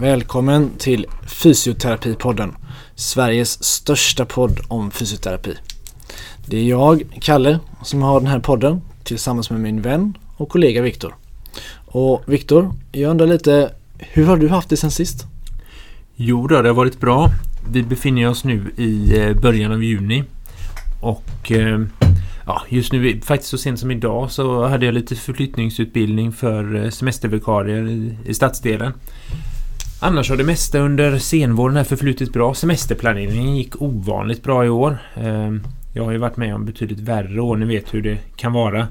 Välkommen till Fysioterapipodden. Sveriges största podd om fysioterapi. Det är jag, Kalle, som har den här podden tillsammans med min vän och kollega Viktor. Och Viktor, jag undrar lite, hur har du haft det sen sist? Jo då, det har varit bra. Vi befinner oss nu i eh, början av juni. Och eh, ja, just nu, faktiskt så sent som idag, så hade jag lite förflyttningsutbildning för eh, semestervikarier i, i stadsdelen. Annars har det mesta under senvåren här förflutit bra. Semesterplaneringen gick ovanligt bra i år. Ehm, jag har ju varit med om betydligt värre år. Ni vet hur det kan vara.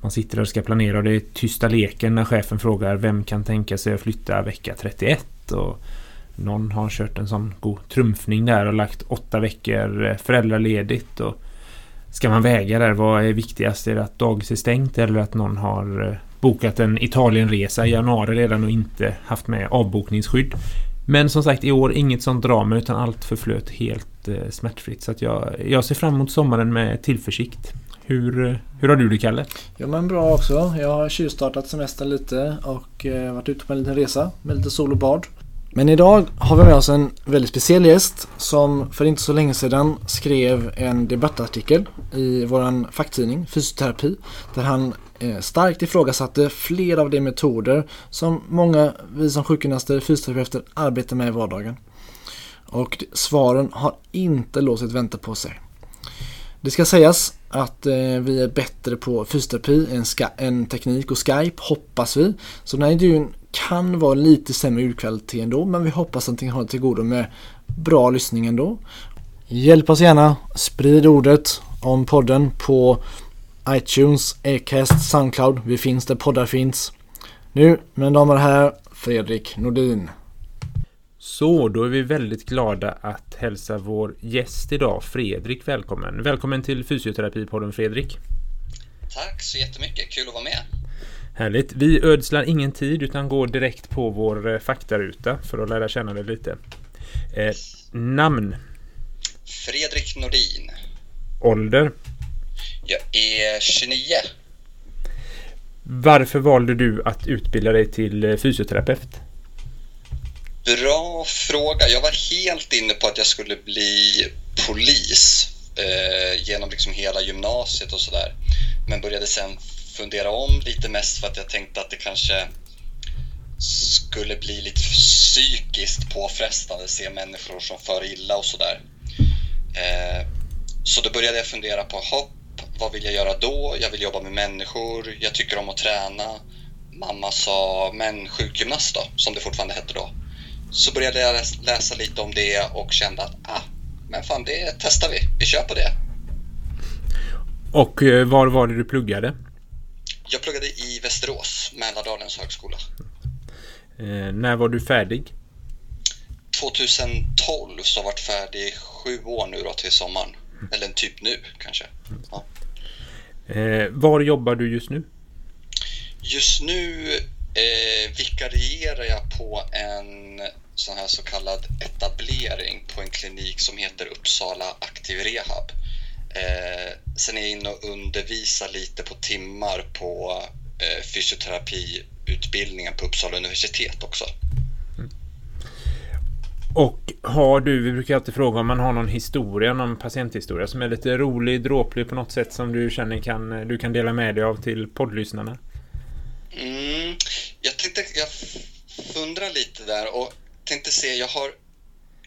Man sitter där och ska planera och det är tysta leken när chefen frågar vem kan tänka sig att flytta vecka 31 och någon har kört en sån god trumfning där och lagt åtta veckor eh, föräldraledigt och ska man väga där vad är viktigast? Är det att dagis är stängt eller att någon har eh, bokat en Italienresa i januari redan och inte haft med avbokningsskydd? Men som sagt i år inget sånt drama utan allt förflöt helt eh, smärtfritt så att jag, jag ser fram emot sommaren med tillförsikt. Hur, eh, hur har du det Kalle? Ja men bra också. Jag har tjuvstartat semestern lite och eh, varit ute på en liten resa med lite sol och bad. Men idag har vi med oss en väldigt speciell gäst som för inte så länge sedan skrev en debattartikel i våran facktidning Fysioterapi där han eh, starkt ifrågasatte flera av de metoder som många vi som sjukgymnaster och fysioterapeuter arbetar med i vardagen. Och svaren har inte låtit vänta på sig. Det ska sägas att eh, vi är bättre på fysioterapi än, än teknik och Skype, hoppas vi. Så den här intervjun kan vara lite sämre ljudkvalitet ändå, men vi hoppas att ni har till godo med bra lyssning ändå. Hjälp oss gärna, sprid ordet om podden på iTunes, Acast, Soundcloud. Vi finns där poddar finns. Nu, mina damer och herrar, Fredrik Nordin. Så, då är vi väldigt glada att hälsa vår gäst idag, Fredrik, välkommen. Välkommen till Fysioterapipodden, Fredrik. Tack så jättemycket, kul att vara med. Härligt. Vi ödslar ingen tid utan går direkt på vår eh, faktaruta för att lära känna dig lite. Eh, namn? Fredrik Nordin. Ålder? Jag är 29. Varför valde du att utbilda dig till eh, fysioterapeut? Bra fråga. Jag var helt inne på att jag skulle bli polis eh, genom liksom hela gymnasiet och sådär. Men började sen fundera om lite mest för att jag tänkte att det kanske skulle bli lite psykiskt påfrestande att se människor som far illa och sådär. Eh, så då började jag fundera på hopp, vad vill jag göra då? Jag vill jobba med människor, jag tycker om att träna. Mamma sa, men sjukgymnast då, som det fortfarande hette då. Så började jag läsa lite om det och kände att, ah, men fan det testar vi, vi kör på det. Och eh, var var det du pluggade? Jag pluggade i Västerås, Mälardalens högskola. Eh, när var du färdig? 2012 så har jag varit färdig sju år nu då till sommaren. Eller typ nu kanske. Ja. Eh, var jobbar du just nu? Just nu eh, vikarierar jag på en sån här så kallad etablering på en klinik som heter Uppsala Aktiv Rehab. Eh, sen är jag inne och undervisar lite på timmar på eh, fysioterapiutbildningen på Uppsala universitet också. Mm. Och har du, vi brukar alltid fråga om man har någon historia, någon patienthistoria som är lite rolig, dråplig på något sätt som du känner kan, du kan dela med dig av till poddlyssnarna? Mm, jag tänkte, jag fundrar lite där och tänkte se, jag har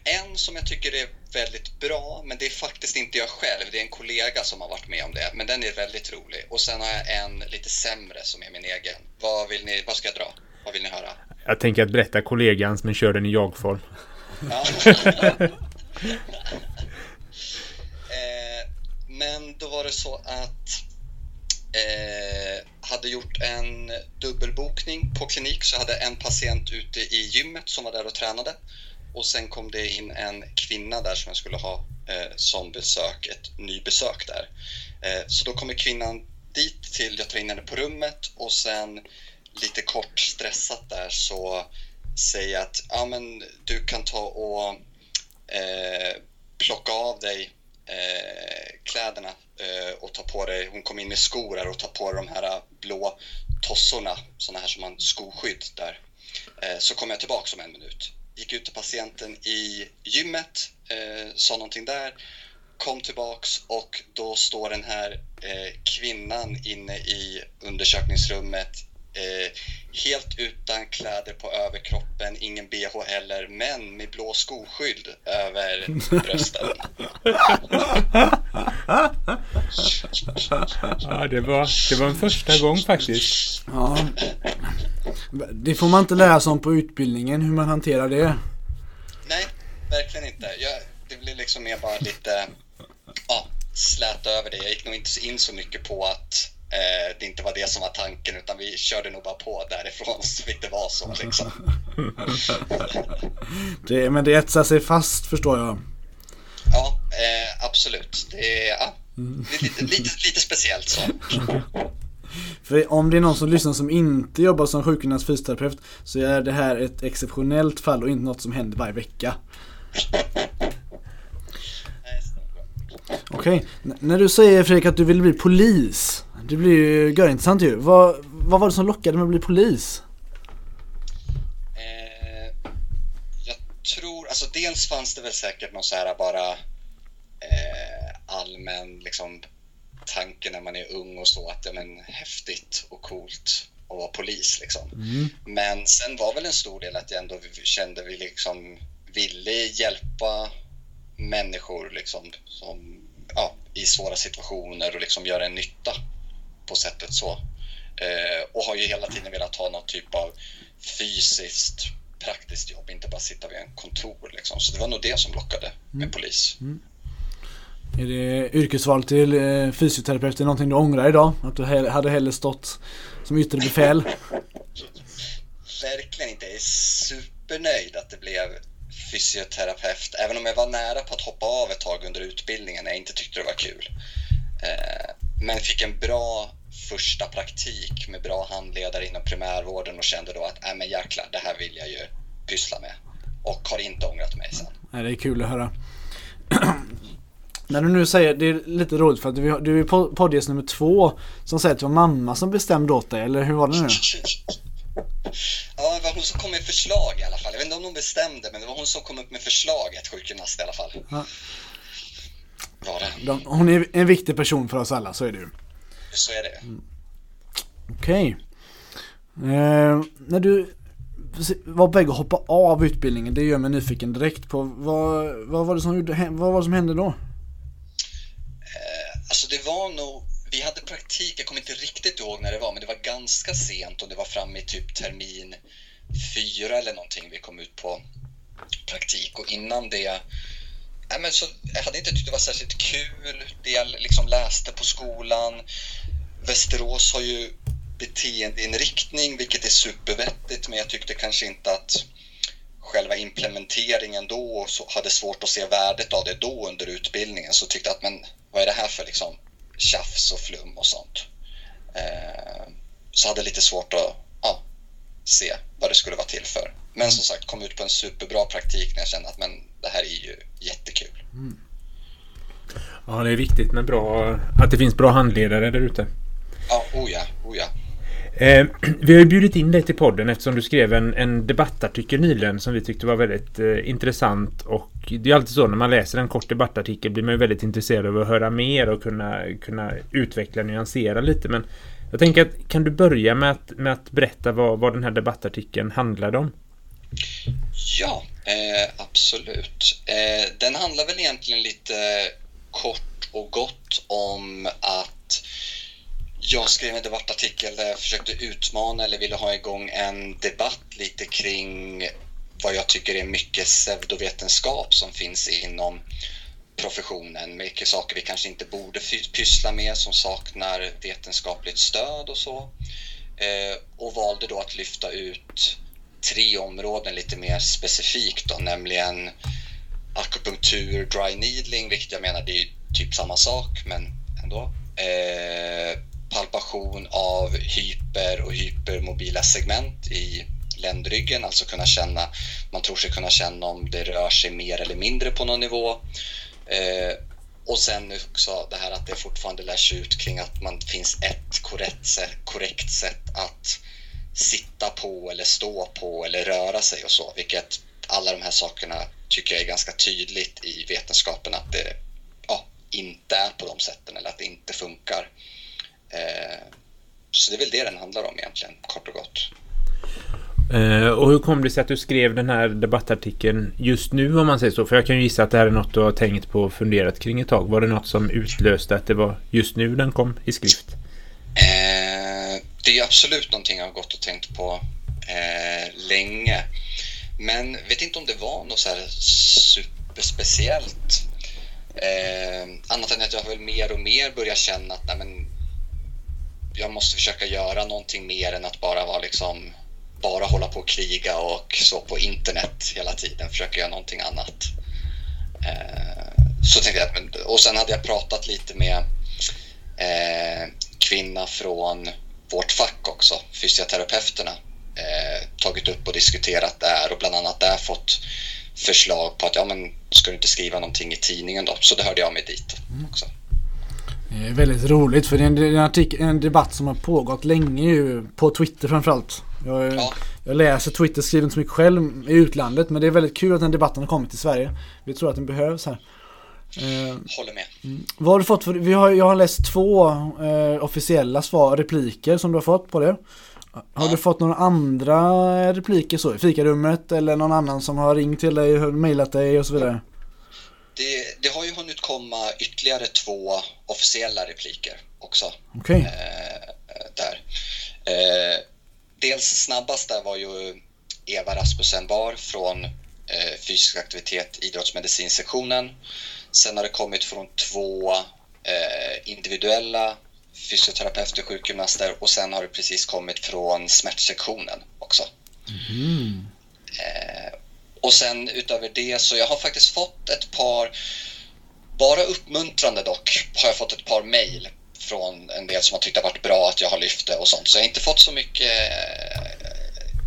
en som jag tycker är väldigt bra, men det är faktiskt inte jag själv. Det är en kollega som har varit med om det, men den är väldigt rolig. Och sen har jag en lite sämre som är min egen. Vad, vill ni, vad ska jag dra? Vad vill ni höra? Jag tänker att berätta kollegans, men kör den i jag-form. Ja. eh, men då var det så att eh, hade gjort en dubbelbokning på klinik så hade en patient ute i gymmet som var där och tränade och sen kom det in en kvinna där som jag skulle ha eh, som besök, ett nybesök där. Eh, så då kommer kvinnan dit till, jag tar in henne på rummet och sen lite kort stressat där så säger jag att ja, men du kan ta och eh, plocka av dig eh, kläderna eh, och ta på dig, hon kom in med skor här och ta på dig de här eh, blå tossorna, sådana här som man skoskydd där. Eh, så kommer jag tillbaka om en minut. Gick ut till patienten i gymmet, eh, sa någonting där, kom tillbaks och då står den här eh, kvinnan inne i undersökningsrummet eh, helt utan kläder på överkroppen, ingen bh heller, men med blå skoskydd över brösten. Ja, det var, det var en första gång faktiskt. Ja. Det får man inte lära sig om på utbildningen, hur man hanterar det. Nej, verkligen inte. Jag, det blir liksom mer bara lite ja, släta över det. Jag gick nog inte in så mycket på att eh, det inte var det som var tanken utan vi körde nog bara på därifrån så fick det vara så liksom. Det, men det etsar sig fast förstår jag. Ja, eh, absolut. Det är, ja, det är lite, lite, lite speciellt så. För om det är någon som lyssnar som inte jobbar som sjukgymnast fysioterapeut så är det här ett exceptionellt fall och inte något som händer varje vecka. Okej, okay. när du säger Fredrik att du vill bli polis. Det blir ju görintressant ju. Vad, vad var det som lockade med att bli polis? Eh, jag tror, alltså dels fanns det väl säkert någon så här bara eh, allmän liksom tanke när man är ung och så att ja men häftigt och coolt att vara polis liksom. Men sen var väl en stor del att jag ändå kände vi liksom ville hjälpa människor liksom som, ja, i svåra situationer och liksom göra en nytta på sättet så. Eh, och har ju hela tiden velat ha någon typ av fysiskt praktiskt jobb, inte bara sitta vid en kontor liksom. Så det var nog det som lockade med polis. Är det yrkesval till eh, fysioterapeut, är det någonting du ångrar idag? Att du hade hellre stått som yttre befäl? Verkligen inte. Jag är supernöjd att det blev fysioterapeut, även om jag var nära på att hoppa av ett tag under utbildningen när jag inte tyckte det var kul. Eh, men fick en bra första praktik med bra handledare inom primärvården och kände då att, nej men jäklar, det här vill jag ju pyssla med. Och har inte ångrat mig sen. Nej, det är kul att höra. När du nu säger, det är lite roligt för att du, du är po- poddgäst nummer två som säger att det var mamma som bestämde åt dig, eller hur var det nu? Ja, det var hon som kom med förslag i alla fall. Jag vet inte om hon bestämde, men det var hon som kom upp med förslaget, sjukgymnast i alla fall. Ja. Var det. De, hon är en viktig person för oss alla, så är det ju. Så är det. Okej. Eh, när du var på väg att hoppa av utbildningen, det gör mig nyfiken direkt på vad, vad, var, det som vad var det som hände då? Alltså det var nog, vi hade praktik, jag kommer inte riktigt ihåg när det var, men det var ganska sent och det var framme i typ termin fyra eller någonting vi kom ut på praktik och innan det Nej, men så, jag hade inte tyckt det var särskilt kul det jag liksom läste på skolan. Västerås har ju beteendeinriktning, vilket är supervettigt, men jag tyckte kanske inte att själva implementeringen då så hade svårt att se värdet av det då under utbildningen. Så tyckte jag att men vad är det här för liksom tjafs och flum och sånt. Eh, så hade lite svårt att ja, se vad det skulle vara till för. Men som sagt, kom ut på en superbra praktik när jag kände att men det här är ju jättekul. Ja, det är viktigt med bra, att det finns bra handledare där ute. Ja, oh ja, oh ja. Eh, vi har ju bjudit in dig till podden eftersom du skrev en, en debattartikel nyligen som vi tyckte var väldigt eh, intressant och det är alltid så när man läser en kort debattartikel blir man ju väldigt intresserad av att höra mer och kunna, kunna utveckla och nyansera lite men jag tänker att kan du börja med att, med att berätta vad, vad den här debattartikeln handlade om? Ja, eh, absolut. Eh, den handlar väl egentligen lite kort och gott om att jag skrev en debattartikel där jag försökte utmana eller ville ha igång en debatt lite kring vad jag tycker är mycket pseudovetenskap som finns inom professionen. Mycket saker vi kanske inte borde pyssla med som saknar vetenskapligt stöd och så. Eh, och valde då att lyfta ut tre områden lite mer specifikt då, nämligen akupunktur, dry needling, vilket jag menar det är typ samma sak, men ändå. Eh, palpation av hyper och hypermobila segment i ländryggen, alltså kunna känna, man tror sig kunna känna om det rör sig mer eller mindre på någon nivå. Eh, och sen också det här att det fortfarande lärs ut kring att man finns ett korrekt sätt, korrekt sätt att sitta på eller stå på eller röra sig och så. Vilket alla de här sakerna tycker jag är ganska tydligt i vetenskapen att det ja, inte är på de sätten eller att det inte funkar. Eh, så det är väl det den handlar om egentligen, kort och gott. Eh, och hur kom det sig att du skrev den här debattartikeln just nu om man säger så? För jag kan ju gissa att det här är något du har tänkt på och funderat kring ett tag. Var det något som utlöste att det var just nu den kom i skrift? Eh, det är absolut någonting jag har gått och tänkt på eh, länge. Men vet inte om det var något så här superspeciellt. Eh, annat än att jag väl mer och mer börjar känna att nej, men, jag måste försöka göra någonting mer än att bara vara liksom bara hålla på och kriga och så på internet hela tiden, försöka göra någonting annat. Eh, så tänkte jag, och sen hade jag pratat lite med eh, kvinna från vårt fack också, fysioterapeuterna, eh, tagit upp och diskuterat där och bland annat där fått förslag på att ja men ska du inte skriva någonting i tidningen då? Så det hörde jag mig dit också. Det är väldigt roligt för det är en, en, artikel, en debatt som har pågått länge ju, på Twitter framförallt. Jag, ja. jag läser Twitter, skriver inte så mycket själv i utlandet men det är väldigt kul att den debatten har kommit till Sverige. Vi tror att den behövs här. Eh, Håller med. Mm. Vad har du fått för, vi har, jag har läst två eh, officiella svar, repliker som du har fått på det. Har ja. du fått några andra repliker så i fikarummet eller någon annan som har ringt till dig, mejlat dig och så vidare? Det, det, har ju hunnit komma ytterligare två officiella repliker också. Okej. Okay. Eh, där. Eh, dels snabbast där var ju Eva Rasmussen Bar från eh, fysisk aktivitet idrottsmedicinsektionen. Sen har det kommit från två eh, individuella fysioterapeuter, sjukgymnaster och sen har det precis kommit från smärtsektionen också. Mm. Eh, och sen utöver det så jag har faktiskt fått ett par, bara uppmuntrande dock, har jag fått ett par mejl från en del som har tyckt det varit bra att jag har lyft det och sånt. Så jag har inte fått så mycket,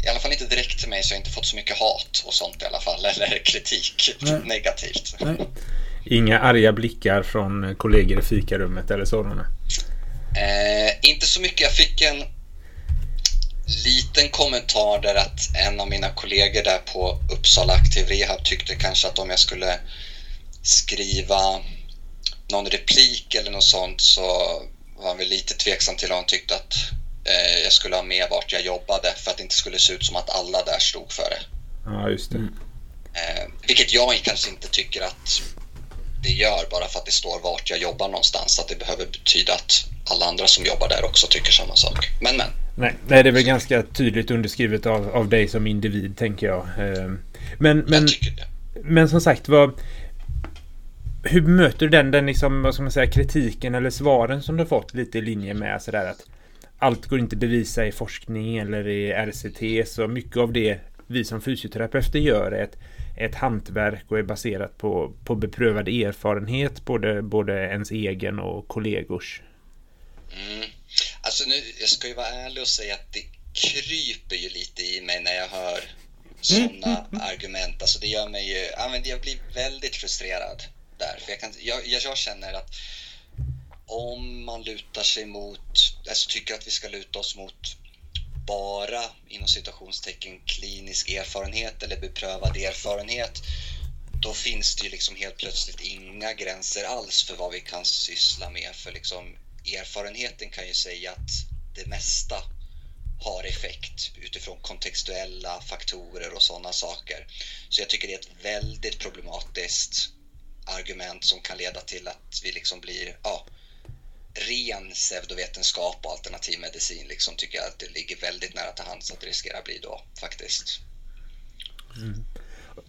i alla fall inte direkt till mig, så jag har inte fått så mycket hat och sånt i alla fall, eller kritik Nej. negativt. Nej. Inga arga blickar från kollegor i fikarummet eller sådana? Eh, inte så mycket. Jag fick en liten kommentar där att en av mina kollegor där på Uppsala Aktiv Rehab tyckte kanske att om jag skulle skriva någon replik eller något sånt så var han väl lite tveksam till om han tyckte att eh, jag skulle ha med vart jag jobbade för att det inte skulle se ut som att alla där stod för det. Ja, just det. Mm. Eh, vilket jag kanske inte tycker att det gör bara för att det står vart jag jobbar någonstans. Att det behöver betyda att alla andra som jobbar där också tycker samma sak. Men men. Nej, nej det är väl ganska tydligt underskrivet av, av dig som individ tänker jag. Eh, men, men, jag men som sagt vad hur möter du den, den liksom, vad ska man säga, kritiken eller svaren som du fått lite i linje med sådär att allt går inte bevisa i forskning eller i RCT så mycket av det vi som fysioterapeuter gör är ett, ett hantverk och är baserat på, på beprövad erfarenhet både, både ens egen och kollegors. Mm. Alltså nu, jag ska ju vara ärlig och säga att det kryper ju lite i mig när jag hör sådana mm. argument. Alltså det gör mig ju, jag blir väldigt frustrerad där. För jag, kan, jag, jag känner att om man lutar sig mot, alltså tycker att vi ska luta oss mot bara inom citationstecken klinisk erfarenhet eller beprövad erfarenhet då finns det ju liksom helt plötsligt inga gränser alls för vad vi kan syssla med. För liksom erfarenheten kan ju säga att det mesta har effekt utifrån kontextuella faktorer och sådana saker. Så jag tycker det är ett väldigt problematiskt argument som kan leda till att vi liksom blir ja, ren pseudovetenskap och alternativ medicin liksom tycker jag att det ligger väldigt nära till hands att det riskerar bli då faktiskt. Mm.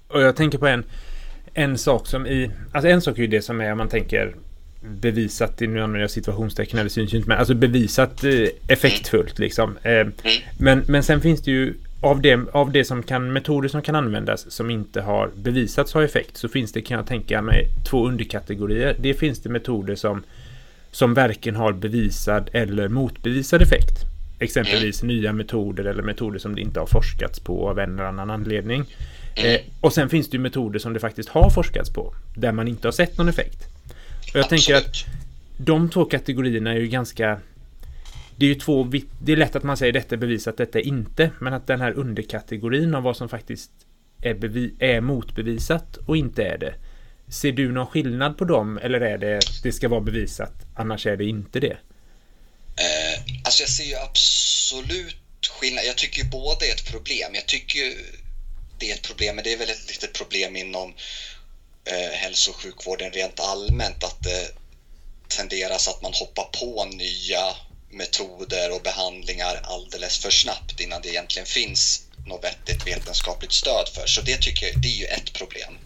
Och jag tänker på en, en sak som i, alltså en sak är ju det som är om man tänker bevisat, nu använder jag situationstecken, det syns ju inte men alltså bevisat eh, effektfullt liksom. Eh, mm. men, men sen finns det ju av det, av det som kan, metoder som kan användas som inte har bevisats ha effekt så finns det kan jag tänka mig två underkategorier. Det finns det metoder som, som varken har bevisad eller motbevisad effekt. Exempelvis mm. nya metoder eller metoder som det inte har forskats på av en eller annan anledning. Mm. Eh, och sen finns det ju metoder som det faktiskt har forskats på där man inte har sett någon effekt. Och jag Absolut. tänker att de två kategorierna är ju ganska det är ju två Det är lätt att man säger detta är bevisat, detta är inte. Men att den här underkategorin av vad som faktiskt är, bevi, är motbevisat och inte är det. Ser du någon skillnad på dem eller är det det ska vara bevisat, annars är det inte det? Eh, alltså jag ser ju absolut skillnad. Jag tycker ju båda är ett problem. Jag tycker ju det är ett problem, men det är väl ett litet problem inom eh, hälso och sjukvården rent allmänt att det tenderas att man hoppar på nya metoder och behandlingar alldeles för snabbt innan det egentligen finns något vettigt vetenskapligt stöd för. Så det tycker jag, det är ju ett problem.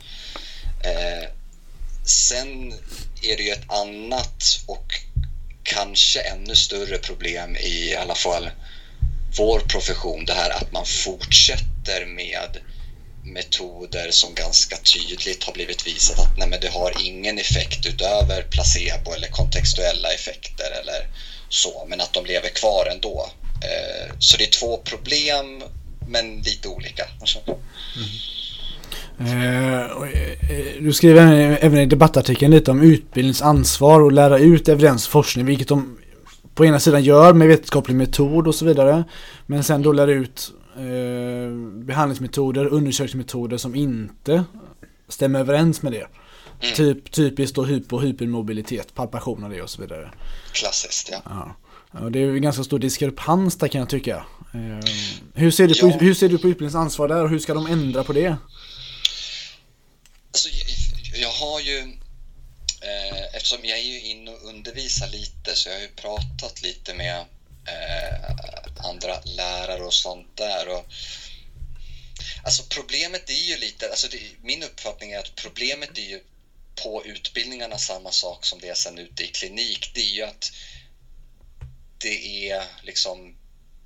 Eh, sen är det ju ett annat och kanske ännu större problem i alla fall vår profession. Det här att man fortsätter med metoder som ganska tydligt har blivit visat att nej, men det har ingen effekt utöver placebo eller kontextuella effekter eller så, men att de lever kvar ändå. Eh, så det är två problem, men lite olika. Mm. Du skriver även i debattartikeln lite om utbildningsansvar och lära ut evidensforskning, vilket de på ena sidan gör med vetenskaplig metod och så vidare. Men sen då lär ut eh, behandlingsmetoder, undersökningsmetoder som inte stämmer överens med det. Mm. Typ, typiskt då och hypermobilitet, palpation av det och så vidare. Klassiskt ja. ja. det är ju ganska stor diskrepans där kan jag tycka. Eh, hur, ser du på, ja. hur ser du på utbildningsansvar där och hur ska de ändra på det? Alltså, jag har ju eh, eftersom jag är ju inne och undervisar lite så jag har ju pratat lite med eh, andra lärare och sånt där. Och, alltså problemet är ju lite, alltså det, min uppfattning är att problemet är ju på utbildningarna samma sak som det är sen ute i klinik. Det är ju att det är liksom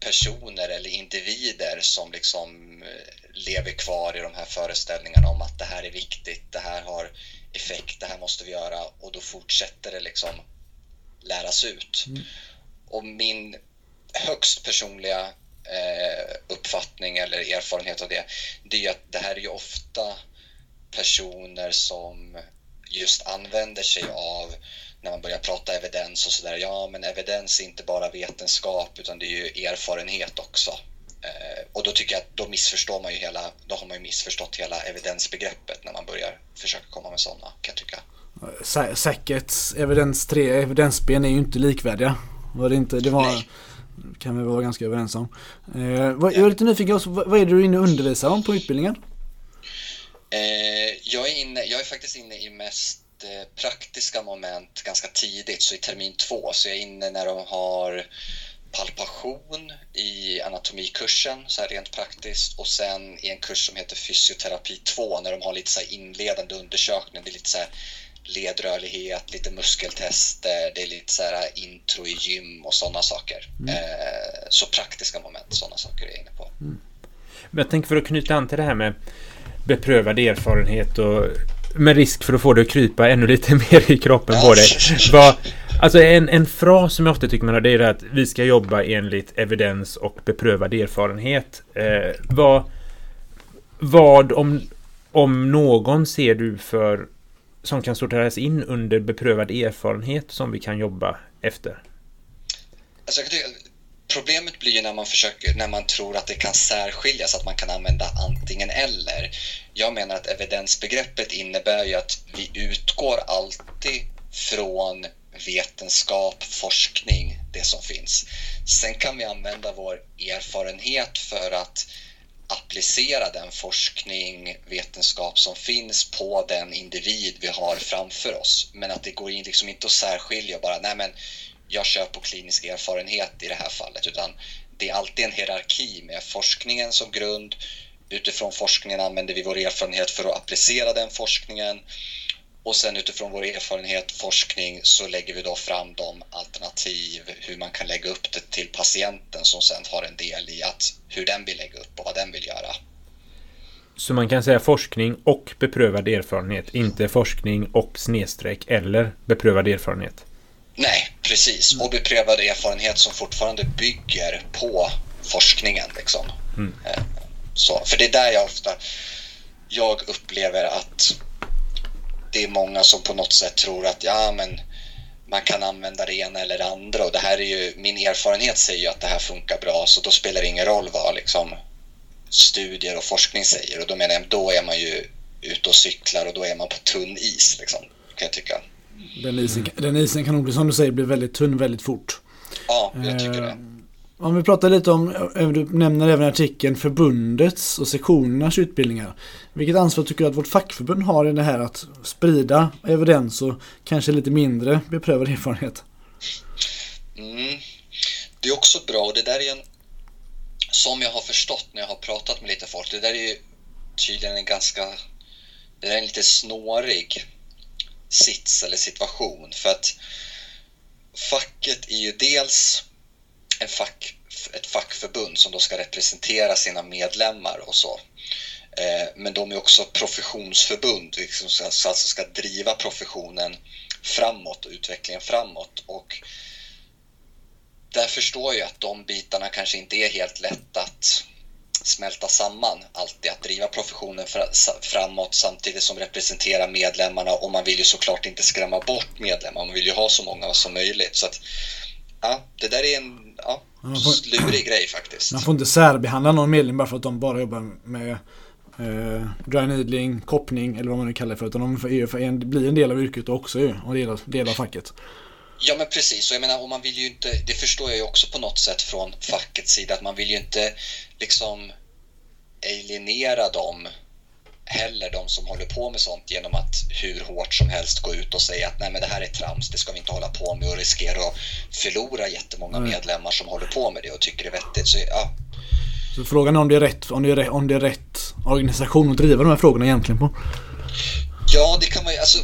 personer eller individer som liksom eh, lever kvar i de här föreställningarna om att det här är viktigt, det här har effekt, det här måste vi göra och då fortsätter det liksom läras ut. Mm. Och min högst personliga eh, uppfattning eller erfarenhet av det, det är att det här är ju ofta personer som just använder sig av när man börjar prata evidens och sådär. Ja, men evidens är inte bara vetenskap utan det är ju erfarenhet också. Eh, och då tycker jag att då missförstår man ju hela, då har man ju missförstått hela evidensbegreppet när man börjar försöka komma med sådana, kan jag tycka. Säkert evidens 3, evidensben är ju inte likvärdiga. Var det inte, det var, Nej. kan vi vara ganska överens om. Eh, vad, jag är lite nyfiken, vad, vad är det du är inne och undervisar om på utbildningen? Eh, jag, är inne, jag är faktiskt inne i mest eh, praktiska moment ganska tidigt, så i termin två, så jag är inne när de har palpation i anatomikursen, så här rent praktiskt. Och sen i en kurs som heter fysioterapi 2 när de har lite så inledande undersökning. Det är lite så ledrörlighet, lite muskeltester, det är lite så här intro i gym och sådana saker. Mm. Eh, så praktiska moment, sådana saker är jag inne på. Mm. Men jag tänker för att knyta an till det här med beprövad erfarenhet och med risk för att få det att krypa ännu lite mer i kroppen på dig. Vad, Alltså en, en fras som jag ofta tycker man har det är att vi ska jobba enligt evidens och beprövad erfarenhet. Eh, vad, vad om, om någon ser du för som kan sorteras in under beprövad erfarenhet som vi kan jobba efter? Alltså, problemet blir ju när man försöker, när man tror att det kan särskiljas, att man kan använda antingen eller. Jag menar att evidensbegreppet innebär ju att vi utgår alltid från vetenskap, forskning, det som finns. Sen kan vi använda vår erfarenhet för att applicera den forskning, vetenskap som finns på den individ vi har framför oss. Men att det går in liksom inte att särskilja bara, nej men jag kör på klinisk erfarenhet i det här fallet, utan det är alltid en hierarki med forskningen som grund. Utifrån forskningen använder vi vår erfarenhet för att applicera den forskningen och sen utifrån vår erfarenhet, forskning, så lägger vi då fram de alternativ hur man kan lägga upp det till patienten som sen har en del i att hur den vill lägga upp och vad den vill göra. Så man kan säga forskning och beprövad erfarenhet, inte forskning och snedstreck eller beprövad erfarenhet? Nej, precis. Och beprövad erfarenhet som fortfarande bygger på forskningen. Liksom. Mm. Eh, så, för det är där jag ofta jag upplever att det är många som på något sätt tror att ja, men man kan använda det ena eller det andra och det här är ju, min erfarenhet säger ju att det här funkar bra så då spelar det ingen roll vad liksom studier och forskning säger och då menar jag, då är man ju ute och cyklar och då är man på tunn is liksom, kan jag tycka. Den isen, den isen kan nog som du säger, bli väldigt tunn väldigt fort. Ja, jag tycker det. Eh, Om vi pratar lite om, eh, du nämner även artikeln, förbundets och sektionernas utbildningar. Vilket ansvar tycker du att vårt fackförbund har i det här att sprida evidens och kanske lite mindre beprövad erfarenhet? Mm. Det är också bra och det där är en, som jag har förstått när jag har pratat med lite folk, det där är ju tydligen en ganska, det där är en lite snårig sits eller situation för att facket är ju dels en fack, ett fackförbund som då ska representera sina medlemmar och så. Eh, men de är också professionsförbund, liksom som alltså ska driva professionen framåt och utvecklingen framåt. Och där förstår jag att de bitarna kanske inte är helt lätt att smälta samman alltid. Att driva professionen framåt samtidigt som representera medlemmarna och man vill ju såklart inte skrämma bort medlemmar. Man vill ju ha så många som möjligt. Så att, ja, det där är en ja, får, lurig grej faktiskt. Man får inte särbehandla någon medlem bara för att de bara jobbar med eh, dry needling, koppning eller vad man nu kallar det för. Utan de för en, blir en del av yrket också ju, och del av, del av facket. Ja men precis, och jag menar och man vill ju inte, det förstår jag ju också på något sätt från fackets sida, att man vill ju inte liksom alienera dem heller, de som håller på med sånt genom att hur hårt som helst gå ut och säga att nej men det här är trams, det ska vi inte hålla på med och riskera att förlora jättemånga mm. medlemmar som håller på med det och tycker det är vettigt. Så, ja. så frågan är om det är, rätt, om, det är rätt, om det är rätt organisation att driva de här frågorna egentligen på? Ja, det kan man ju, alltså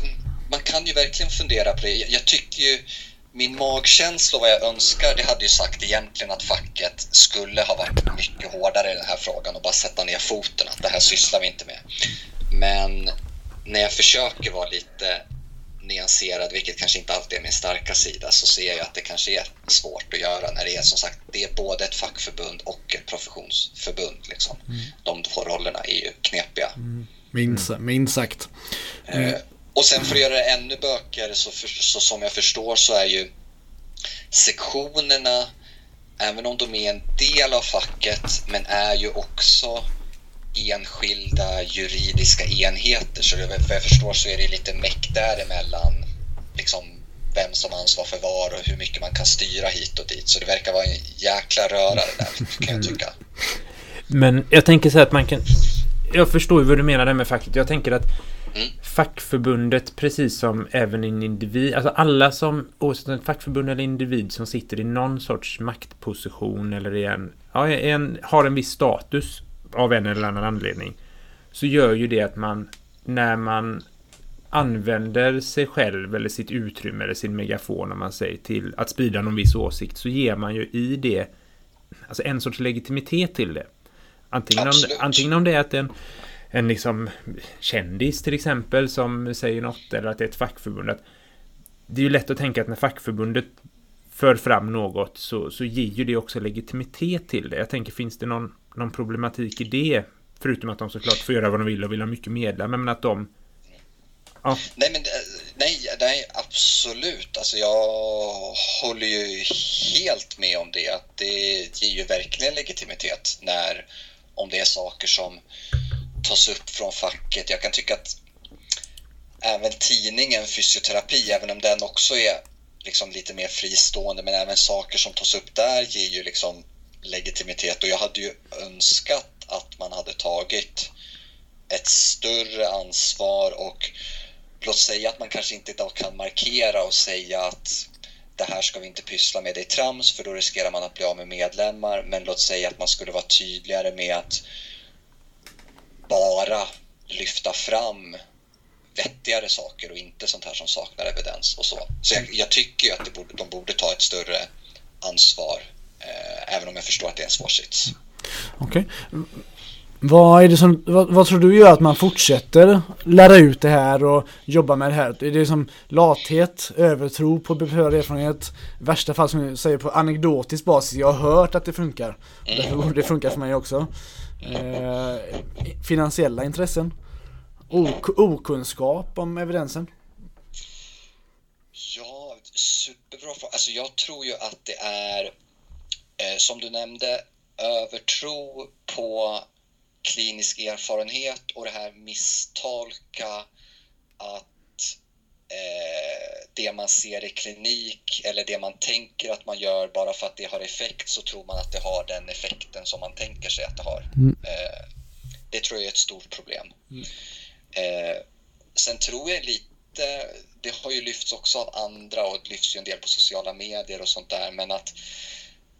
man kan ju verkligen fundera på det. Jag, jag tycker ju min magkänsla vad jag önskar, det hade ju sagt egentligen att facket skulle ha varit mycket hårdare i den här frågan och bara sätta ner foten, att det här sysslar vi inte med. Men när jag försöker vara lite nyanserad, vilket kanske inte alltid är min starka sida, så ser jag att det kanske är svårt att göra när det är som sagt, det är både ett fackförbund och ett professionsförbund. Liksom. Mm. De två rollerna är ju knepiga. Mm. Minst, minst sagt. Eh, och sen för att göra det ännu bökigare så, för, så som jag förstår så är ju sektionerna, även om de är en del av facket, men är ju också enskilda juridiska enheter. Så vad jag förstår så är det lite meck däremellan, liksom vem som ansvarar för var och hur mycket man kan styra hit och dit. Så det verkar vara en jäkla röra det där, kan jag tycka. Men jag tänker så här att man kan... Jag förstår ju vad du menar där med facket. Jag tänker att Mm. Fackförbundet, precis som även en individ, alltså alla som, oavsett ett fackförbund eller individ som sitter i någon sorts maktposition eller i en, ja, en, har en viss status av en eller annan anledning, så gör ju det att man, när man använder sig själv eller sitt utrymme eller sin megafon om man säger till att sprida någon viss åsikt så ger man ju i det alltså en sorts legitimitet till det. Antingen, om, antingen om det är att en en liksom kändis till exempel som säger något eller att det är ett fackförbund. Att det är ju lätt att tänka att när fackförbundet för fram något så, så ger ju det också legitimitet till det. Jag tänker, finns det någon, någon problematik i det? Förutom att de såklart får göra vad de vill och vill ha mycket medlemmar, men att de... Ja. Nej, men nej, nej, absolut. Alltså jag håller ju helt med om det. Att det ger ju verkligen legitimitet när, om det är saker som tas upp från facket. Jag kan tycka att även tidningen Fysioterapi, även om den också är liksom lite mer fristående, men även saker som tas upp där ger ju liksom legitimitet och jag hade ju önskat att man hade tagit ett större ansvar och låt säga att man kanske inte idag kan markera och säga att det här ska vi inte pyssla med, det är trams för då riskerar man att bli av med medlemmar. Men låt säga att man skulle vara tydligare med att bara lyfta fram vettigare saker och inte sånt här som saknar evidens och så. Så jag, jag tycker ju att borde, de borde ta ett större ansvar, eh, även om jag förstår att det är en svår sits. Okej. Okay. Vad, är det som, vad, vad, tror du gör att man fortsätter lära ut det här och jobba med det här? Är det som lathet, övertro på beprövad erfarenhet? I värsta fall som jag säger på anekdotisk basis, jag har hört att det funkar. Mm. Därför borde det funka för mig också. Eh, finansiella intressen. Ok okunskap om evidensen. Ja, superbra fråga. Alltså jag tror ju att det är, eh, som du nämnde, övertro på klinisk erfarenhet och det här misstolka att eh, det man ser i klinik eller det man tänker att man gör bara för att det har effekt så tror man att det har den effekten som man tänker sig att det har. Mm. Eh, det tror jag är ett stort problem. Mm. Eh, sen tror jag lite, det har ju lyfts också av andra och det lyfts ju en del på sociala medier och sånt där, men att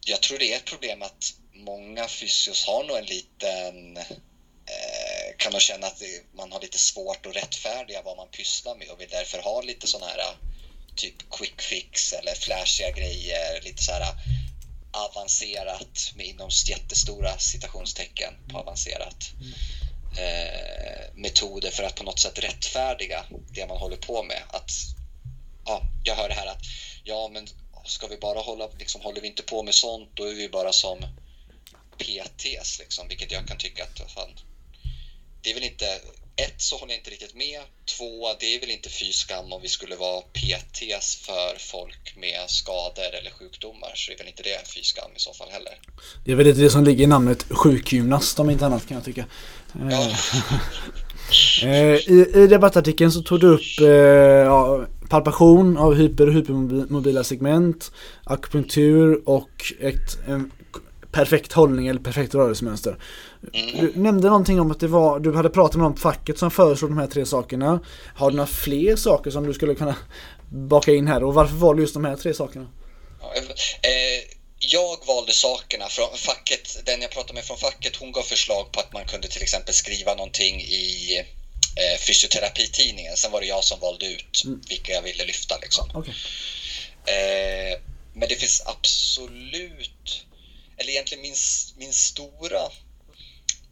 jag tror det är ett problem att många fysios har nog en liten eh, kan nog känna att man har lite svårt att rättfärdiga vad man pysslar med och vill därför ha lite sådana här typ quick fix eller flashiga grejer, lite så här avancerat med inom jättestora citationstecken på avancerat. Eh, metoder för att på något sätt rättfärdiga det man håller på med. Att, ja, jag hör det här att ja, men ska vi bara hålla, liksom, håller vi inte på med sånt, då är vi bara som PTs, liksom, vilket jag kan tycka att fan, det är väl inte ett så håller jag inte riktigt med. Två, det är väl inte fy skam om vi skulle vara PTs för folk med skador eller sjukdomar så är väl inte det fy skam i så fall heller. Det är väl lite det som ligger i namnet sjukgymnast om inte annat kan jag tycka. Ja. Eh, I, I debattartikeln så tog du upp eh, ja, palpation av hyper och hypermobila segment, akupunktur och ett, en perfekt hållning eller perfekt rörelsemönster. Mm. Du nämnde någonting om att det var, du hade pratat med någon på facket som föreslog de här tre sakerna. Har du några fler saker som du skulle kunna baka in här och varför var det just de här tre sakerna? Ja, eh, jag valde sakerna från facket, den jag pratade med från facket, hon gav förslag på att man kunde till exempel skriva någonting i eh, fysioterapitidningen. Sen var det jag som valde ut Mm. vilka jag ville lyfta liksom. Okej. Eh, men det finns absolut, eller egentligen min, min stora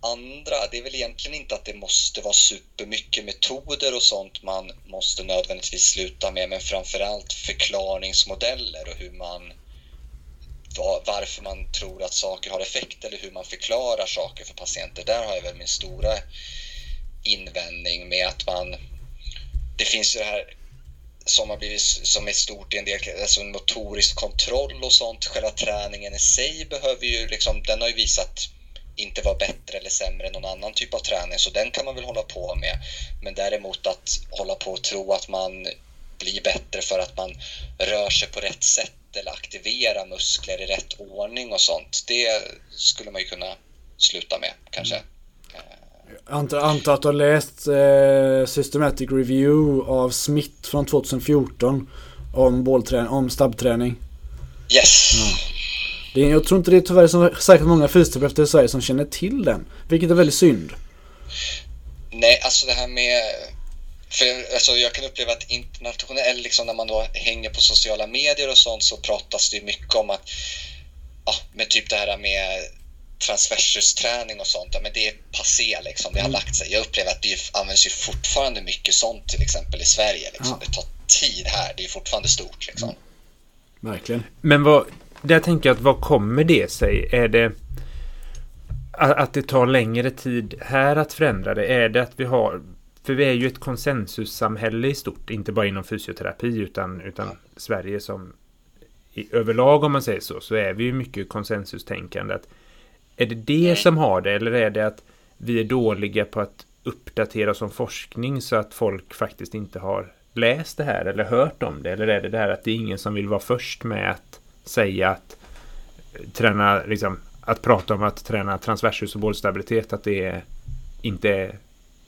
andra, det är väl egentligen inte att det måste vara supermycket metoder och sånt man måste nödvändigtvis sluta med, men framförallt förklaringsmodeller och hur man varför man tror att saker har effekt eller hur man förklarar saker för patienter. Där har jag väl min stora invändning med att man... Det finns ju det här som har blivit som är stort i en del, alltså motorisk kontroll och sånt. Själva träningen i sig behöver ju liksom, den har ju visat inte vara bättre eller sämre än någon annan typ av träning, så den kan man väl hålla på med. Men däremot att hålla på och tro att man blir bättre för att man rör sig på rätt sätt eller aktiverar muskler i rätt ordning och sånt. Det skulle man ju kunna sluta med kanske. Mm antar, antar att du har läst eh, Systematic Review av Smith från 2014 om, bollträning, om stabbträning. Yes! Det är, jag tror inte det är tyvärr så särskilt många fysioterapeuter i Sverige som känner till den. Vilket är väldigt synd. Nej, alltså det här med... För alltså jag kan uppleva att internationellt, liksom när man då hänger på sociala medier och sånt så pratas det mycket om att, ja, med typ det här med transversusträning och sånt, ja, men det är passé liksom, det har lagt sig. Jag upplever att det används ju fortfarande mycket sånt till exempel i Sverige. Liksom. Ja. Det tar tid här, det är fortfarande stort liksom. Verkligen. Men vad, där tänker jag att vad kommer det sig? Är det att att det tar längre tid här att förändra det? Är det att vi har för vi är ju ett konsensussamhälle i stort, inte bara inom fysioterapi utan, utan Sverige som i, överlag om man säger så, så är vi ju mycket konsensustänkande. Att, är det det som har det eller är det att vi är dåliga på att uppdatera som forskning så att folk faktiskt inte har läst det här eller hört om det? Eller är det det här att det är ingen som vill vara först med att säga att eh, träna, liksom, att prata om att träna transversus och bollstabilitet, att det är, inte är,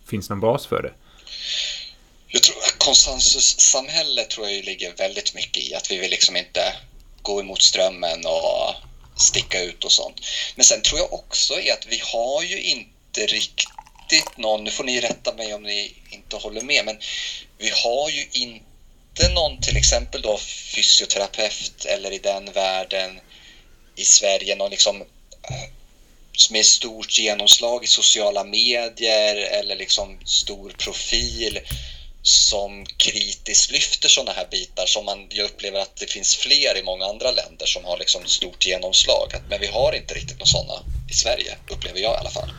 finns någon bas för det? Jag tror att konsensussamhälle tror jag ligger väldigt mycket i att vi vill liksom inte gå emot strömmen och sticka ut och sånt. Men sen tror jag också är att vi har ju inte riktigt någon, nu får ni rätta mig om ni inte håller med, men vi har ju inte någon till exempel då fysioterapeut eller i den världen i Sverige, någon liksom eh, med stort genomslag i sociala medier eller liksom stor profil som kritiskt lyfter sådana här bitar som man, jag upplever att det finns fler i många andra länder som har liksom stort genomslag. Men vi har inte riktigt några sådana i Sverige, upplever jag i alla fall.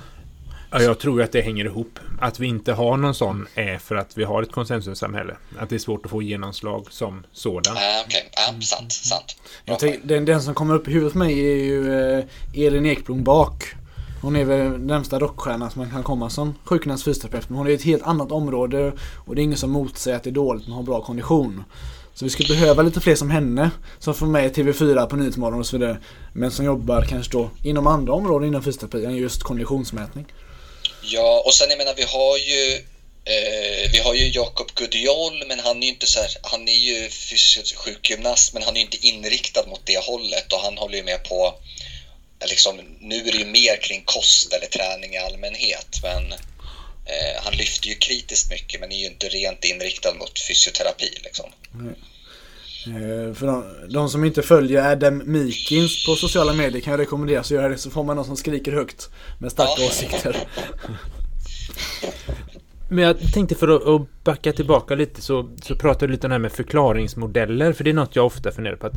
Ja, jag tror att det hänger ihop. Att vi inte har någon sån är för att vi har ett konsensussamhälle. Att det är svårt att få genomslag som sådan. Ah, Okej, ah, sant, sant. Bra Jag tänk, den, den som kommer upp i huvudet för mig är ju eh, Elin Ekblom bak. Hon är väl den närmsta rockstjärna som man kan komma som sjukgymnast fysioterapeut. Men hon är i ett helt annat område och det är ingen som motsäger att det är dåligt att ha bra kondition. Så vi skulle behöva lite fler som henne. Som får med i TV4 på Nyhetsmorgon och så vidare. Men som jobbar kanske då inom andra områden inom fysioterapi än just konditionsmätning. Ja, och sen jag menar vi har ju eh, vi har ju Jakob Gudiol, men han är ju inte så här, han är ju fysisk sjukgymnast, men han är ju inte inriktad mot det hållet och han håller ju med på liksom, nu är det ju mer kring kost eller träning i allmänhet, men eh, han lyfter ju kritiskt mycket, men är ju inte rent inriktad mot fysioterapi liksom. Eh, för de, de som inte följer Adam Mikins på sociala medier kan jag rekommendera att göra det så får man någon som skriker högt med starka Ja. åsikter. Men jag tänkte för att, att backa tillbaka lite så, så pratar du lite om det här med förklaringsmodeller. För det är något jag ofta funderar på. att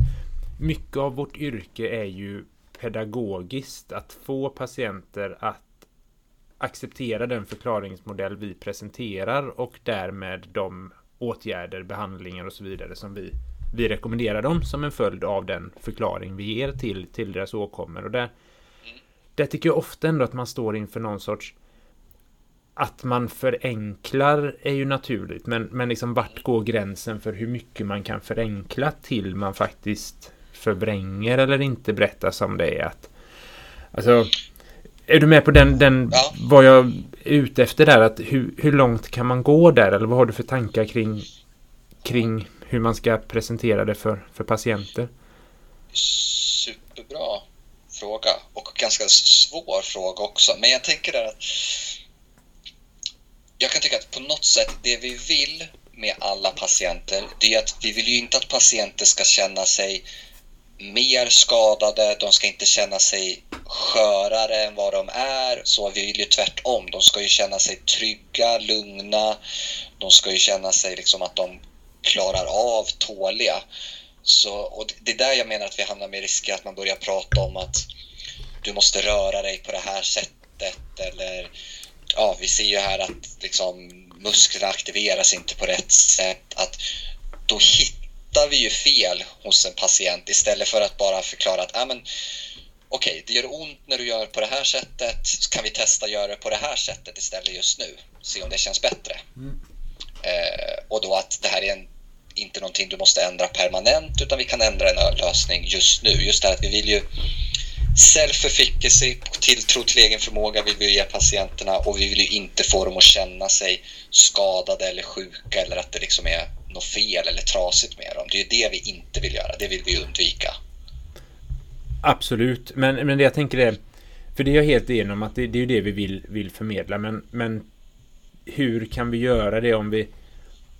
Mycket av vårt yrke är ju pedagogiskt. Att få patienter att acceptera den förklaringsmodell vi presenterar och därmed de åtgärder, behandlingar och så vidare som vi, vi rekommenderar dem som en följd av den förklaring vi ger till, till deras åkommor. Och där, där tycker jag ofta ändå att man står inför någon sorts att man förenklar är ju naturligt, men, men liksom vart går gränsen för hur mycket man kan förenkla till man faktiskt förvränger eller inte berättar som det är att Alltså Är du med på den, den Ja. vad jag är ute efter där? Att hur, hur långt kan man gå där? Eller vad har du för tankar kring Kring hur man ska presentera det för, för patienter? Superbra fråga och ganska svår fråga också. Men jag tänker där att jag kan tycka att på något sätt det vi vill med alla patienter, det är att vi vill ju inte att patienter ska känna sig mer skadade, de ska inte känna sig skörare än vad de är. Så vi vill ju tvärtom. De ska ju känna sig trygga, lugna. De ska ju känna sig liksom att de klarar av, tåliga. Så, och det- är där jag menar att vi hamnar med risker att man börjar prata om att du måste röra dig på det här sättet eller ja, vi ser ju här att liksom musklerna aktiveras inte på rätt sätt. Att då hittar vi ju fel hos en patient istället för att bara förklara att ah, men, okej, det gör ont när du gör på det här sättet. Så kan vi testa att göra det på det här sättet istället just nu. Se om det känns bättre. Eh, och då att det här är en, inte någonting du måste ändra permanent utan vi kan ändra en lösning just nu. Just det här att vi vill ju self-efficacy, tilltro till egen förmåga vill vi ge patienterna och vi vill ju inte få dem att känna sig skadade eller sjuka eller att det liksom är något fel eller trasigt med dem. Det är det vi inte vill göra, det vill vi undvika. Absolut, men, men det jag tänker är För det är jag helt enig om att det, det är ju det vi vill, vill förmedla men, men Hur kan vi göra det om vi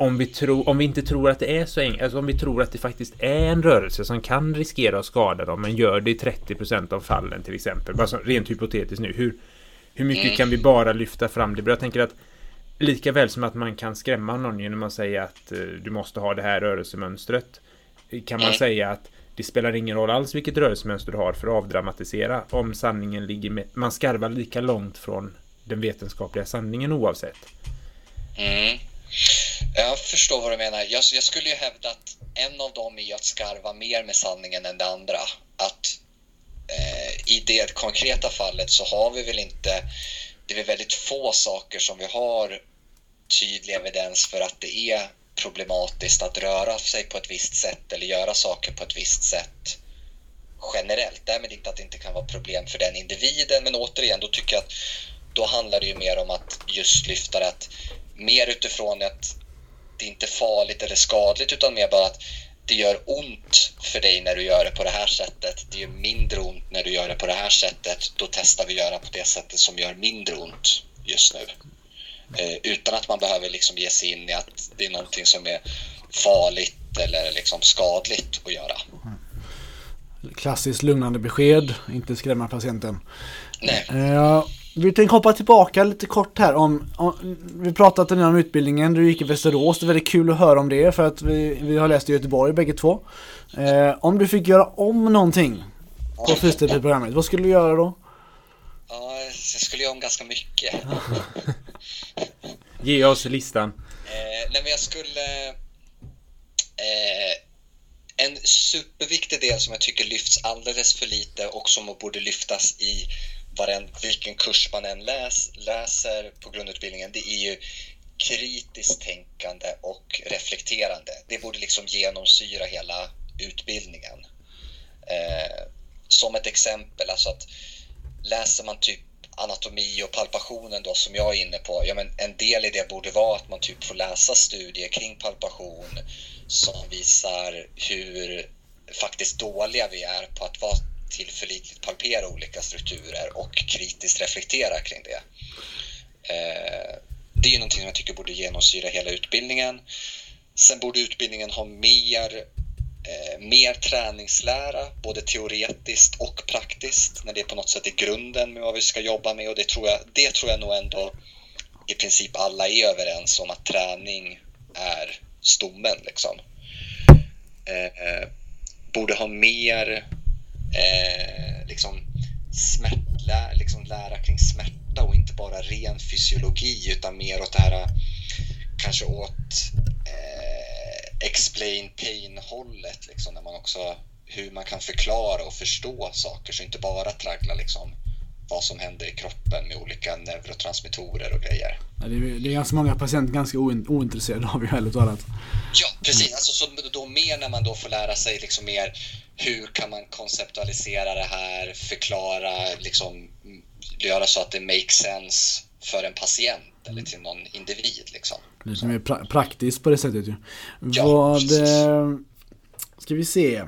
om vi, tror, om vi inte tror att det är så enkelt, alltså om vi tror att det faktiskt är en rörelse som kan riskera att skada dem, men gör det i 30% av fallen till exempel. Bara så, rent hypotetiskt nu. Hur, hur mycket Mm. kan vi bara lyfta fram det? Jag tänker att lika väl som att man kan skrämma någon genom att säga att eh, du måste ha det här rörelsemönstret. Kan man säga att det spelar ingen roll alls vilket rörelsemönster du har för att avdramatisera om sanningen ligger med... Man skarvar lika långt från den vetenskapliga sanningen oavsett. Mm. Jag förstår vad du menar. Jag, jag skulle ju hävda att en av dem är att skarva mer med sanningen än det andra. Att eh, i det konkreta fallet så har vi väl inte, det är väldigt få saker som vi har tydlig evidens för att det är problematiskt att röra sig på ett visst sätt eller göra saker på ett visst sätt generellt. Därmed inte att det inte kan vara problem för den individen, men återigen, då tycker jag att då handlar det ju mer om att just lyfta det att mer utifrån att det inte är farligt eller skadligt utan mer bara att det gör ont för dig när du gör det på det här sättet. Det gör mindre ont när du gör det på det här sättet. Då testar vi att göra på det sättet som gör mindre ont just nu. Eh, utan att man behöver liksom ge sig in i att det är någonting som är farligt eller liksom skadligt att göra. Klassiskt lugnande besked, inte skrämma patienten. Nej. Eh, vi tänkte hoppa tillbaka lite kort här om, om vi pratat del om utbildningen, du gick i Västerås, det är väldigt kul att höra om det för att vi, vi har läst i Göteborg bägge två. Eh, om du fick göra om någonting på fysioterapiprogrammet, vad skulle du göra då? Ja, jag skulle göra om ganska mycket. Ge oss listan. Eh, nej, men jag skulle... Eh, en superviktig del som jag tycker lyfts alldeles för lite och som borde lyftas i varen, vilken kurs man än läs, läser på grundutbildningen, det är ju kritiskt tänkande och reflekterande. Det borde liksom genomsyra hela utbildningen. Eh, som ett exempel, alltså att läser man typ anatomi och palpationen då som jag är inne på, ja men en del i det borde vara att man typ får läsa studier kring palpation som visar hur faktiskt dåliga vi är på att vara tillförlitligt palpera olika strukturer och kritiskt reflektera kring det. Eh, det är ju någonting som jag tycker borde genomsyra hela utbildningen. Sen borde utbildningen ha mer Eh, mer träningslära, både teoretiskt och praktiskt, när det på något sätt är grunden med vad vi ska jobba med och det tror jag, det tror jag nog ändå i princip alla är överens om att träning är stommen liksom. Eh, eh borde ha mer eh, liksom smärtlä, liksom lära kring smärta och inte bara ren fysiologi utan mer åt det här eh, kanske åt explain pain-hållet liksom, när man också hur man kan förklara och förstå saker så inte bara traggla liksom vad som händer i kroppen med olika neurotransmittorer och grejer. Ja, det, är, det är ganska många patienter ganska ointresserade av ju ärligt talat. Ja, precis. Alltså, så då mer när man då får lära sig liksom mer hur kan man konceptualisera det här, förklara, liksom göra så att det makes sense för en patient eller till någon individ liksom. Lite mer pra praktiskt på det sättet ju. Ja, Vad... Precis. Eh, ska vi se.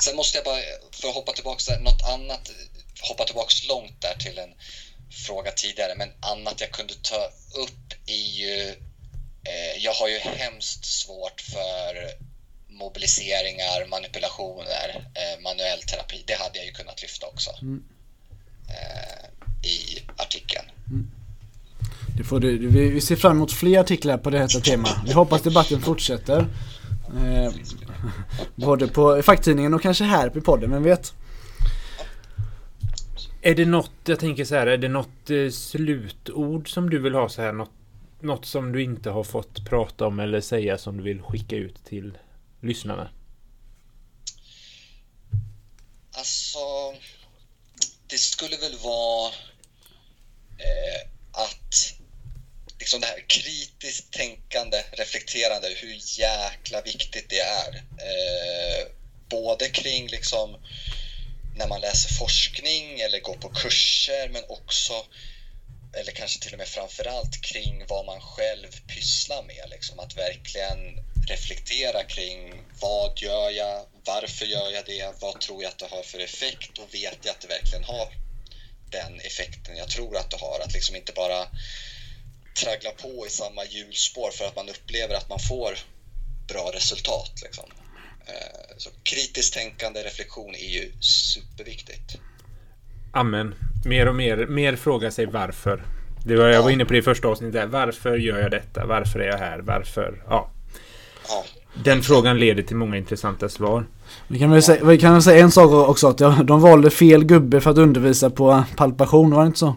Sen måste jag bara, för att hoppa tillbaka något annat, hoppa tillbaka långt där till en fråga tidigare, men annat jag kunde ta upp är ju, eh, jag har ju hemskt svårt för mobiliseringar, manipulationer, eh, manuell terapi. Det hade jag ju kunnat lyfta också mm. eh, i artikeln. Det får du, vi ser fram emot fler artiklar på detta tema. Vi hoppas debatten fortsätter. Eh, både på facktidningen och kanske här på podden, vem vet? Är det något, jag tänker så här, är det något eh, slutord som du vill ha så här? Något, något som du inte har fått prata om eller säga som du vill skicka ut till lyssnarna? Alltså, det skulle väl vara eh, att liksom det här kritiskt tänkande, reflekterande, hur jäkla viktigt det är. Eh, både kring liksom när man läser forskning eller går på kurser men också eller kanske till och med framförallt kring vad man själv pysslar med. Liksom. Att verkligen reflektera kring vad gör jag, varför gör jag det, vad tror jag att det har för effekt och vet jag att det verkligen har den effekten jag tror att det har. Att liksom inte bara traggla på i samma hjulspår för att man upplever att man får bra resultat. Liksom. Eh, så kritiskt tänkande, reflektion är ju superviktigt. Amen. Mer och mer, mer fråga sig varför. Det var, jag var inne på det i första avsnittet. Varför gör jag detta? Varför är jag här? Varför? Ja. ja. Den frågan leder till många intressanta svar. Vi kan väl säga, vi kan väl säga en sak också. Att de valde fel gubbe för att undervisa på palpation. Var det inte så?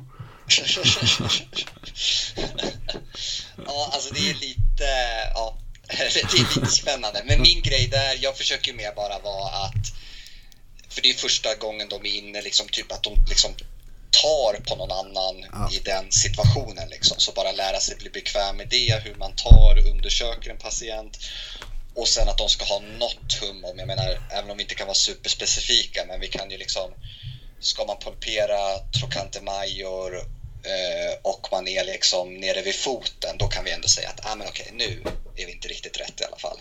Ja, alltså det är lite... Ja, det är lite spännande. Men min grej där, jag försöker mer bara vara att... För det är första gången de är inne, liksom, typ att de liksom tar på någon annan ja. i den situationen. Liksom. Så bara lära sig bli bekväm med det, hur man tar undersöker en patient. Och sen att de ska ha något hum om, jag menar, även om vi inte kan vara superspecifika, men vi kan ju liksom, ska man pulpera trochanter major eh, och man är liksom nere vid foten, då kan vi ändå säga att, ah, men okej, nu är vi inte riktigt rätt i alla fall.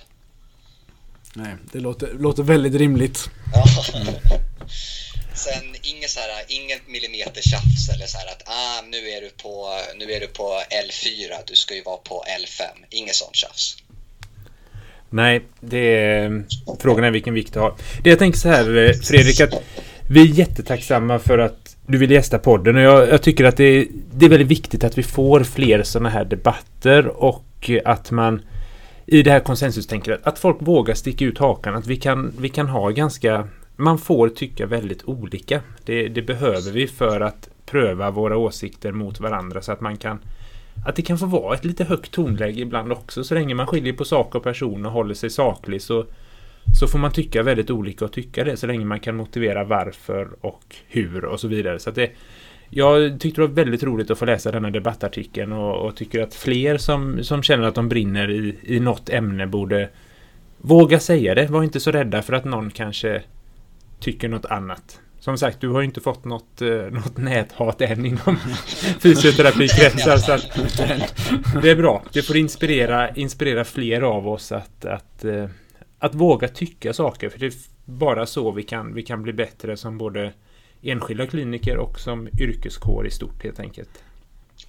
Nej, det låter, låter väldigt rimligt. Ja. Mm. Sen inget så här, inget millimeter tjafs eller så här att ah, nu, är du på, nu är du på L4, du ska ju vara på L5. Inget sånt tjafs. Nej, det är frågan är vilken vikt du har. Det jag tänker så här eh, Fredrik, att vi är jättetacksamma för att du vill gästa podden och jag, jag tycker att det är, det är väldigt viktigt att vi får fler sådana här debatter och att man i det här konsensustänket, att folk vågar sticka ut hakan, att vi kan, vi kan ha ganska man får tycka väldigt olika. Det, det, behöver vi för att pröva våra åsikter mot varandra så att man kan att det kan få vara ett lite högt tonläge ibland också. Så länge man skiljer på sak och person och håller sig saklig så, så får man tycka väldigt olika och tycka det så länge man kan motivera varför och hur och så vidare. Så det, jag tyckte det var väldigt roligt att få läsa denna debattartikeln och, och tycker att fler som, som känner att de brinner i, i något ämne borde våga säga det. Var inte så rädda för att någon kanske tycker något annat. Som sagt, du har ju inte fått något, eh, något näthat än inom fysioterapikretsar. så att, det är bra. Det får inspirera, inspirera fler av oss att, att, eh, att våga tycka saker. För det är bara så vi kan, vi kan bli bättre som både enskilda kliniker och som yrkeskår i stort helt enkelt.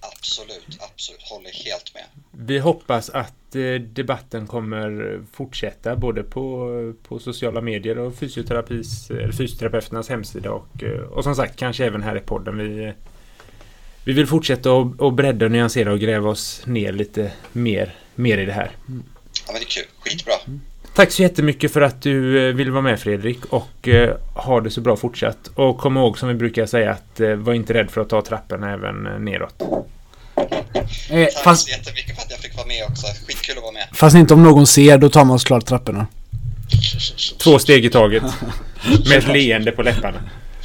Absolut, absolut. Håller helt med. Vi hoppas att eh, debatten kommer fortsätta både på, på sociala medier och fysioterapis, eller fysioterapeuternas hemsida och, eh, och som sagt kanske även här i podden. Vi, vi vill fortsätta och, och bredda, nyansera och gräva oss ner lite mer, mer i det här. Ja men det är kul, skitbra. Tack så jättemycket för att du eh, vill vara med Fredrik och eh, ha det så bra fortsatt. Och kom ihåg som vi brukar säga att eh, var inte rädd för att ta trapporna även eh, neråt. Eh, Tack fast, så jättemycket för att jag fick vara med också. Skitkul att vara med. Fast inte om någon ser, då tar man såklart trapporna. Två steg i taget. Med ett leende på läpparna.